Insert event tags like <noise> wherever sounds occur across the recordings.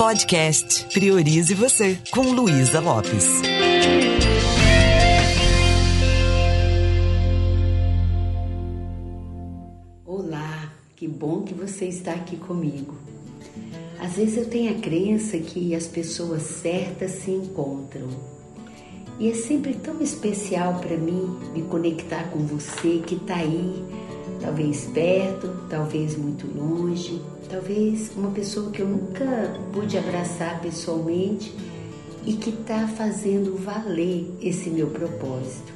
Podcast Priorize Você, com Luísa Lopes. Olá, que bom que você está aqui comigo. Às vezes eu tenho a crença que as pessoas certas se encontram. E é sempre tão especial para mim me conectar com você que está aí, talvez perto, talvez muito longe, talvez uma pessoa que eu nunca pude abraçar pessoalmente e que está fazendo valer esse meu propósito.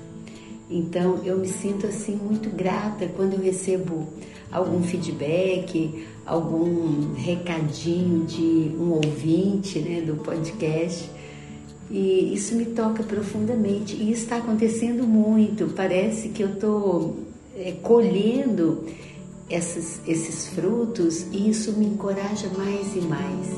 Então eu me sinto assim muito grata quando eu recebo algum feedback, algum recadinho de um ouvinte né, do podcast. E isso me toca profundamente. E está acontecendo muito. Parece que eu estou é, colhendo essas, esses frutos e isso me encoraja mais e mais.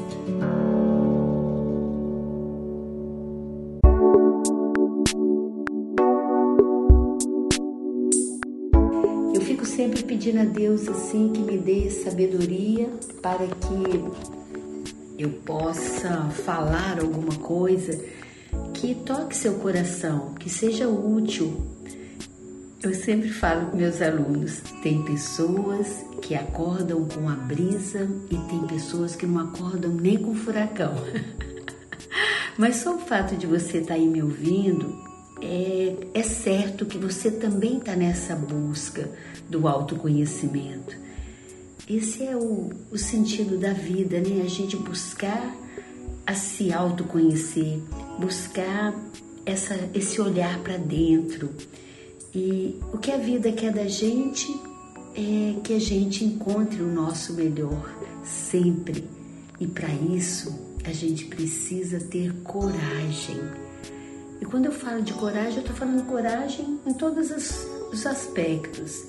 Eu fico sempre pedindo a Deus assim que me dê sabedoria para que eu possa falar alguma coisa que toque seu coração, que seja útil eu sempre falo com meus alunos: tem pessoas que acordam com a brisa e tem pessoas que não acordam nem com furacão. <laughs> Mas só o fato de você estar tá aí me ouvindo, é, é certo que você também está nessa busca do autoconhecimento. Esse é o, o sentido da vida, né? A gente buscar a se autoconhecer, buscar essa, esse olhar para dentro e o que a vida quer da gente é que a gente encontre o nosso melhor sempre. E para isso a gente precisa ter coragem. E quando eu falo de coragem, eu estou falando coragem em todos os aspectos.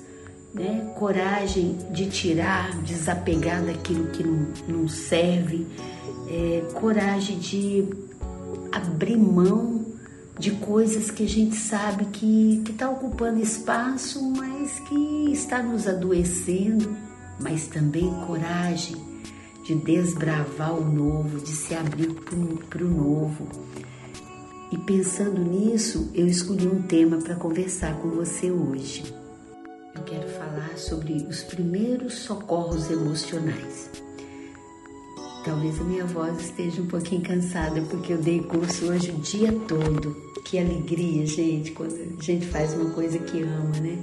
Né? Coragem de tirar, desapegar daquilo que não, não serve, é, coragem de abrir mão de coisas que a gente sabe que está ocupando espaço, mas que está nos adoecendo, mas também coragem de desbravar o novo, de se abrir para o novo. E pensando nisso, eu escolhi um tema para conversar com você hoje. Eu quero falar sobre os primeiros socorros emocionais. Talvez a minha voz esteja um pouquinho cansada porque eu dei curso hoje o dia todo que alegria, gente, quando a gente faz uma coisa que ama, né?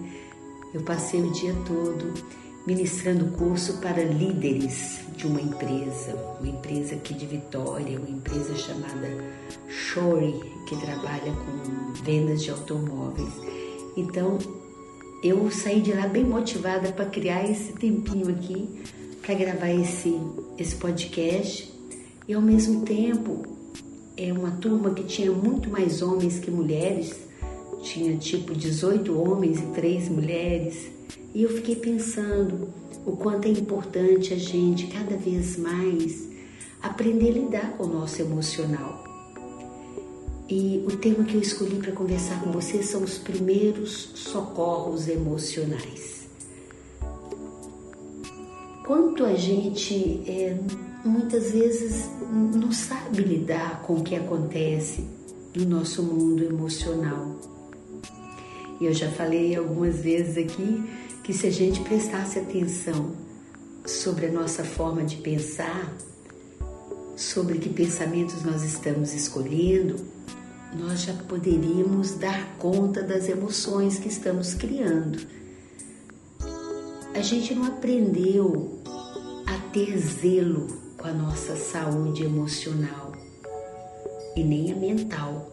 Eu passei o dia todo ministrando curso para líderes de uma empresa, uma empresa aqui de Vitória, uma empresa chamada Shore, que trabalha com vendas de automóveis. Então, eu saí de lá bem motivada para criar esse tempinho aqui para gravar esse esse podcast e ao mesmo tempo é uma turma que tinha muito mais homens que mulheres, tinha tipo 18 homens e 3 mulheres, e eu fiquei pensando o quanto é importante a gente cada vez mais aprender a lidar com o nosso emocional. E o tema que eu escolhi para conversar com você são os primeiros socorros emocionais. Quanto a gente é, muitas vezes não sabe lidar com o que acontece no nosso mundo emocional. E eu já falei algumas vezes aqui que se a gente prestasse atenção sobre a nossa forma de pensar, sobre que pensamentos nós estamos escolhendo, nós já poderíamos dar conta das emoções que estamos criando. A gente não aprendeu a ter zelo com a nossa saúde emocional e nem a mental.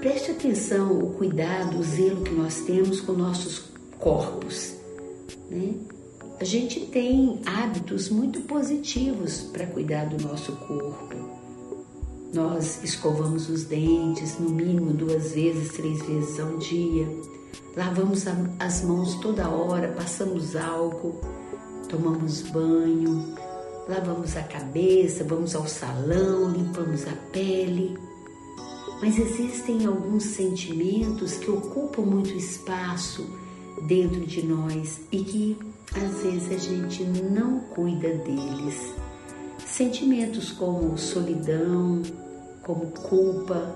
Preste atenção o cuidado, o zelo que nós temos com nossos corpos. Né? A gente tem hábitos muito positivos para cuidar do nosso corpo. Nós escovamos os dentes no mínimo duas vezes, três vezes ao dia. Lavamos as mãos toda hora, passamos álcool, tomamos banho, lavamos a cabeça, vamos ao salão, limpamos a pele. Mas existem alguns sentimentos que ocupam muito espaço dentro de nós e que às vezes a gente não cuida deles. sentimentos como solidão, como culpa,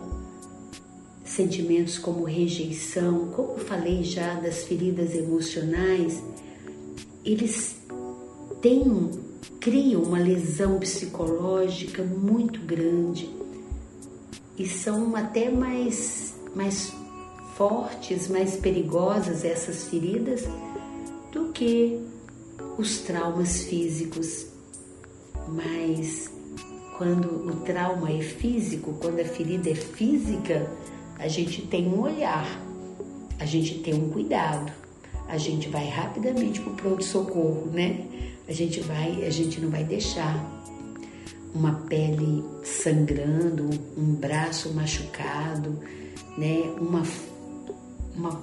sentimentos como rejeição, como falei já das feridas emocionais, eles têm, criam uma lesão psicológica muito grande e são até mais, mais fortes, mais perigosas essas feridas do que os traumas físicos. Mas quando o trauma é físico, quando a ferida é física, a gente tem um olhar, a gente tem um cuidado, a gente vai rapidamente para o pronto-socorro, né? A gente vai, a gente não vai deixar uma pele sangrando, um braço machucado, né? Uma, uma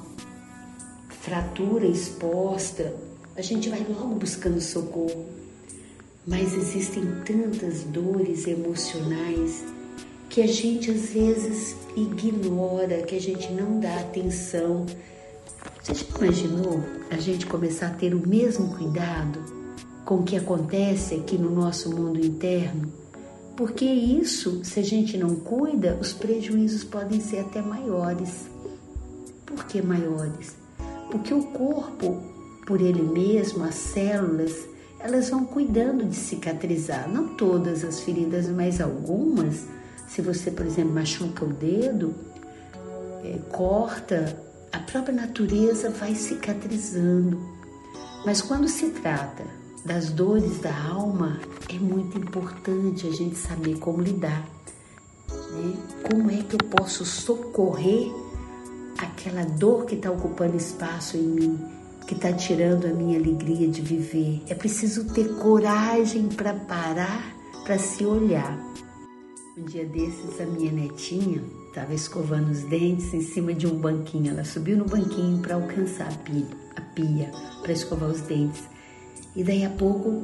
fratura exposta, a gente vai logo buscando socorro. Mas existem tantas dores emocionais que a gente às vezes ignora, que a gente não dá atenção. Você já imaginou a gente começar a ter o mesmo cuidado com o que acontece aqui no nosso mundo interno? Porque isso, se a gente não cuida, os prejuízos podem ser até maiores. Por que maiores? Porque o corpo, por ele mesmo, as células, elas vão cuidando de cicatrizar. Não todas as feridas, mas algumas se você, por exemplo, machuca o dedo, é, corta, a própria natureza vai cicatrizando. Mas quando se trata das dores da alma, é muito importante a gente saber como lidar. Né? Como é que eu posso socorrer aquela dor que está ocupando espaço em mim, que está tirando a minha alegria de viver? É preciso ter coragem para parar, para se olhar. Um dia desses, a minha netinha estava escovando os dentes em cima de um banquinho. Ela subiu no banquinho para alcançar a pia, a pia para escovar os dentes. E daí a pouco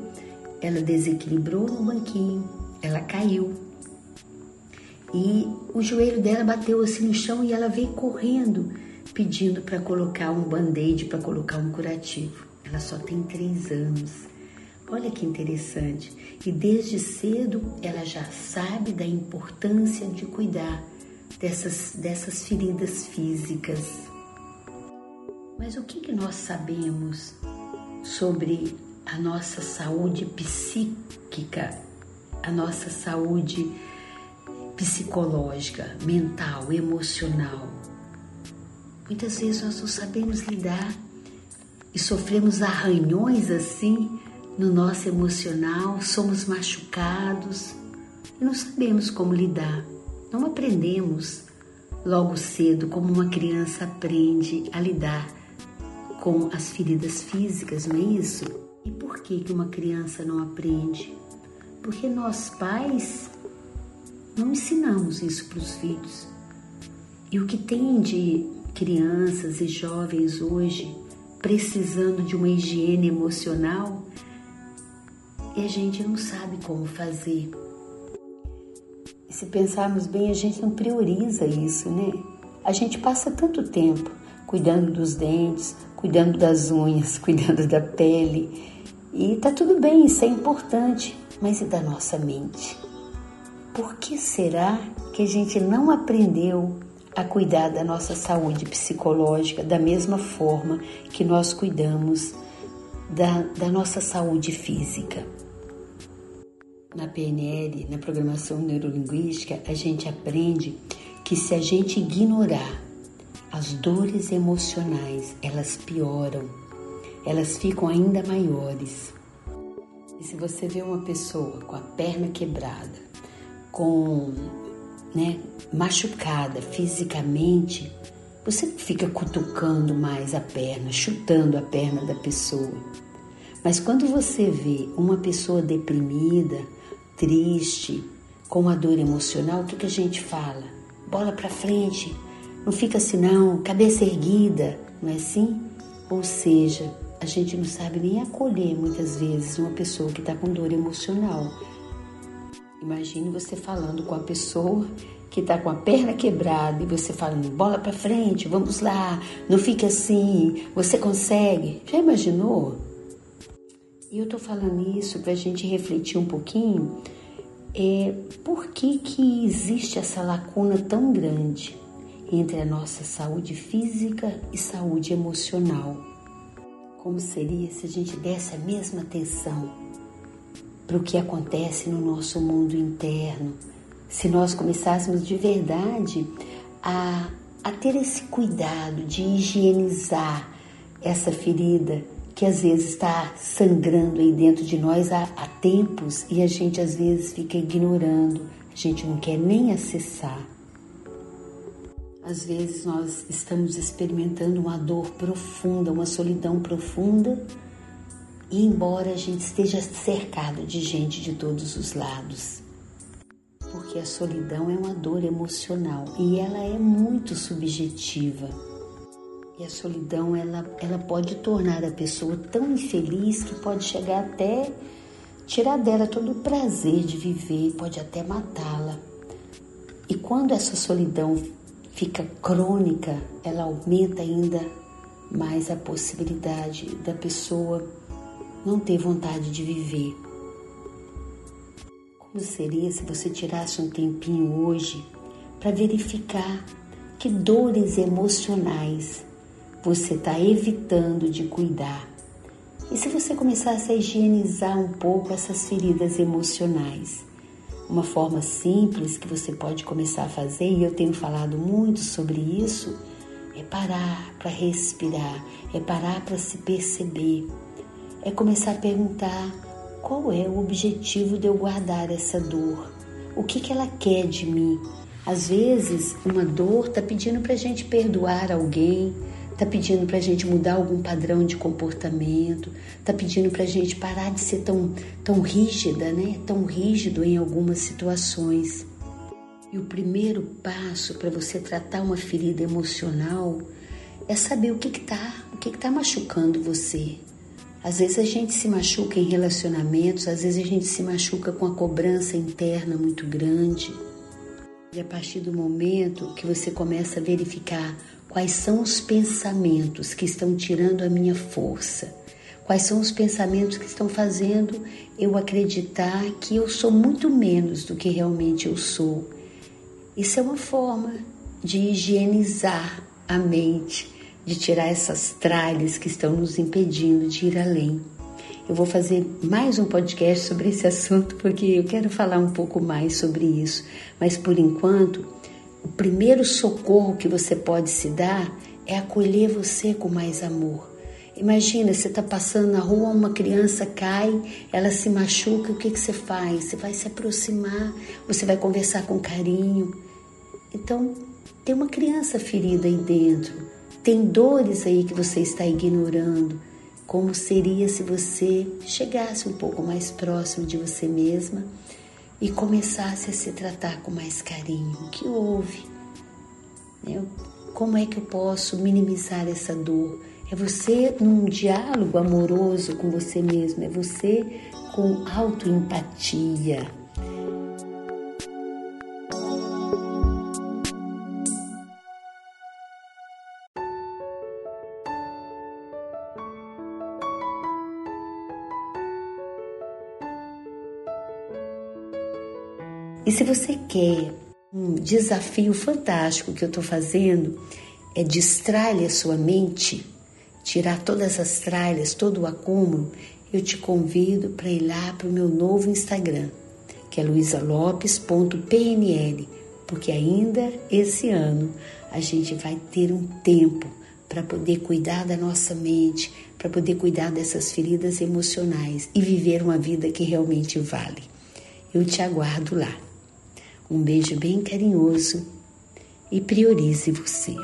ela desequilibrou no banquinho, ela caiu. E o joelho dela bateu assim no chão e ela veio correndo, pedindo para colocar um band-aid, para colocar um curativo. Ela só tem três anos. Olha que interessante. E desde cedo ela já sabe da importância de cuidar dessas, dessas feridas físicas. Mas o que, que nós sabemos sobre a nossa saúde psíquica, a nossa saúde psicológica, mental, emocional? Muitas vezes nós não sabemos lidar e sofremos arranhões assim no nosso emocional, somos machucados e não sabemos como lidar. Não aprendemos logo cedo como uma criança aprende a lidar com as feridas físicas, não é isso? E por que, que uma criança não aprende? Porque nós pais não ensinamos isso para os filhos. E o que tem de crianças e jovens hoje precisando de uma higiene emocional e a gente não sabe como fazer. E se pensarmos bem, a gente não prioriza isso, né? A gente passa tanto tempo cuidando dos dentes, cuidando das unhas, <laughs> cuidando da pele. E tá tudo bem, isso é importante, mas e da nossa mente? Por que será que a gente não aprendeu a cuidar da nossa saúde psicológica da mesma forma que nós cuidamos da, da nossa saúde física? Na PNL, na programação neurolinguística, a gente aprende que se a gente ignorar as dores emocionais, elas pioram, elas ficam ainda maiores. E se você vê uma pessoa com a perna quebrada, com, né, machucada fisicamente, você não fica cutucando mais a perna, chutando a perna da pessoa. Mas quando você vê uma pessoa deprimida, triste, com uma dor emocional, o que, que a gente fala? Bola para frente, não fica assim não, cabeça erguida, não é assim? Ou seja, a gente não sabe nem acolher muitas vezes uma pessoa que está com dor emocional. Imagine você falando com a pessoa que está com a perna quebrada e você falando bola para frente, vamos lá, não fique assim, você consegue. Já imaginou? E eu tô falando isso para a gente refletir um pouquinho é por que, que existe essa lacuna tão grande entre a nossa saúde física e saúde emocional. Como seria se a gente desse a mesma atenção para o que acontece no nosso mundo interno, se nós começássemos de verdade a, a ter esse cuidado de higienizar essa ferida que às vezes está sangrando aí dentro de nós há, há tempos e a gente às vezes fica ignorando, a gente não quer nem acessar. Às vezes nós estamos experimentando uma dor profunda, uma solidão profunda, e embora a gente esteja cercado de gente de todos os lados, porque a solidão é uma dor emocional e ela é muito subjetiva. E a solidão ela, ela pode tornar a pessoa tão infeliz que pode chegar até tirar dela todo o prazer de viver, pode até matá-la. E quando essa solidão fica crônica, ela aumenta ainda mais a possibilidade da pessoa não ter vontade de viver. Como seria se você tirasse um tempinho hoje para verificar que dores emocionais você está evitando de cuidar? E se você começasse a higienizar um pouco essas feridas emocionais? Uma forma simples que você pode começar a fazer, e eu tenho falado muito sobre isso, é parar para respirar, é parar para se perceber, é começar a perguntar qual é o objetivo de eu guardar essa dor, o que, que ela quer de mim. Às vezes, uma dor está pedindo para a gente perdoar alguém, está pedindo para a gente mudar algum padrão de comportamento, está pedindo para a gente parar de ser tão, tão rígida, né? tão rígido em algumas situações. E o primeiro passo para você tratar uma ferida emocional é saber o que está, o que está machucando você. Às vezes a gente se machuca em relacionamentos, às vezes a gente se machuca com a cobrança interna muito grande. E a partir do momento que você começa a verificar Quais são os pensamentos que estão tirando a minha força? Quais são os pensamentos que estão fazendo eu acreditar que eu sou muito menos do que realmente eu sou? Isso é uma forma de higienizar a mente, de tirar essas tralhas que estão nos impedindo de ir além. Eu vou fazer mais um podcast sobre esse <laughs> assunto porque eu quero falar um pouco mais sobre isso, mas por enquanto o primeiro socorro que você pode se dar é acolher você com mais amor. Imagina, você está passando na rua, uma criança cai, ela se machuca, o que, que você faz? Você vai se aproximar, você vai conversar com carinho. Então, tem uma criança ferida aí dentro, tem dores aí que você está ignorando. Como seria se você chegasse um pouco mais próximo de você mesma e começasse a se tratar com mais carinho. O que houve? Como é que eu posso minimizar essa dor? É você num diálogo amoroso com você mesmo, é você com autoempatia. E se você quer um desafio fantástico que eu estou fazendo, é distrair a sua mente, tirar todas as tralhas, todo o acúmulo, eu te convido para ir lá para o meu novo Instagram, que é luisalopes.pnl, porque ainda esse ano a gente vai ter um tempo para poder cuidar da nossa mente, para poder cuidar dessas feridas emocionais e viver uma vida que realmente vale. Eu te aguardo lá. Um beijo bem carinhoso e priorize você.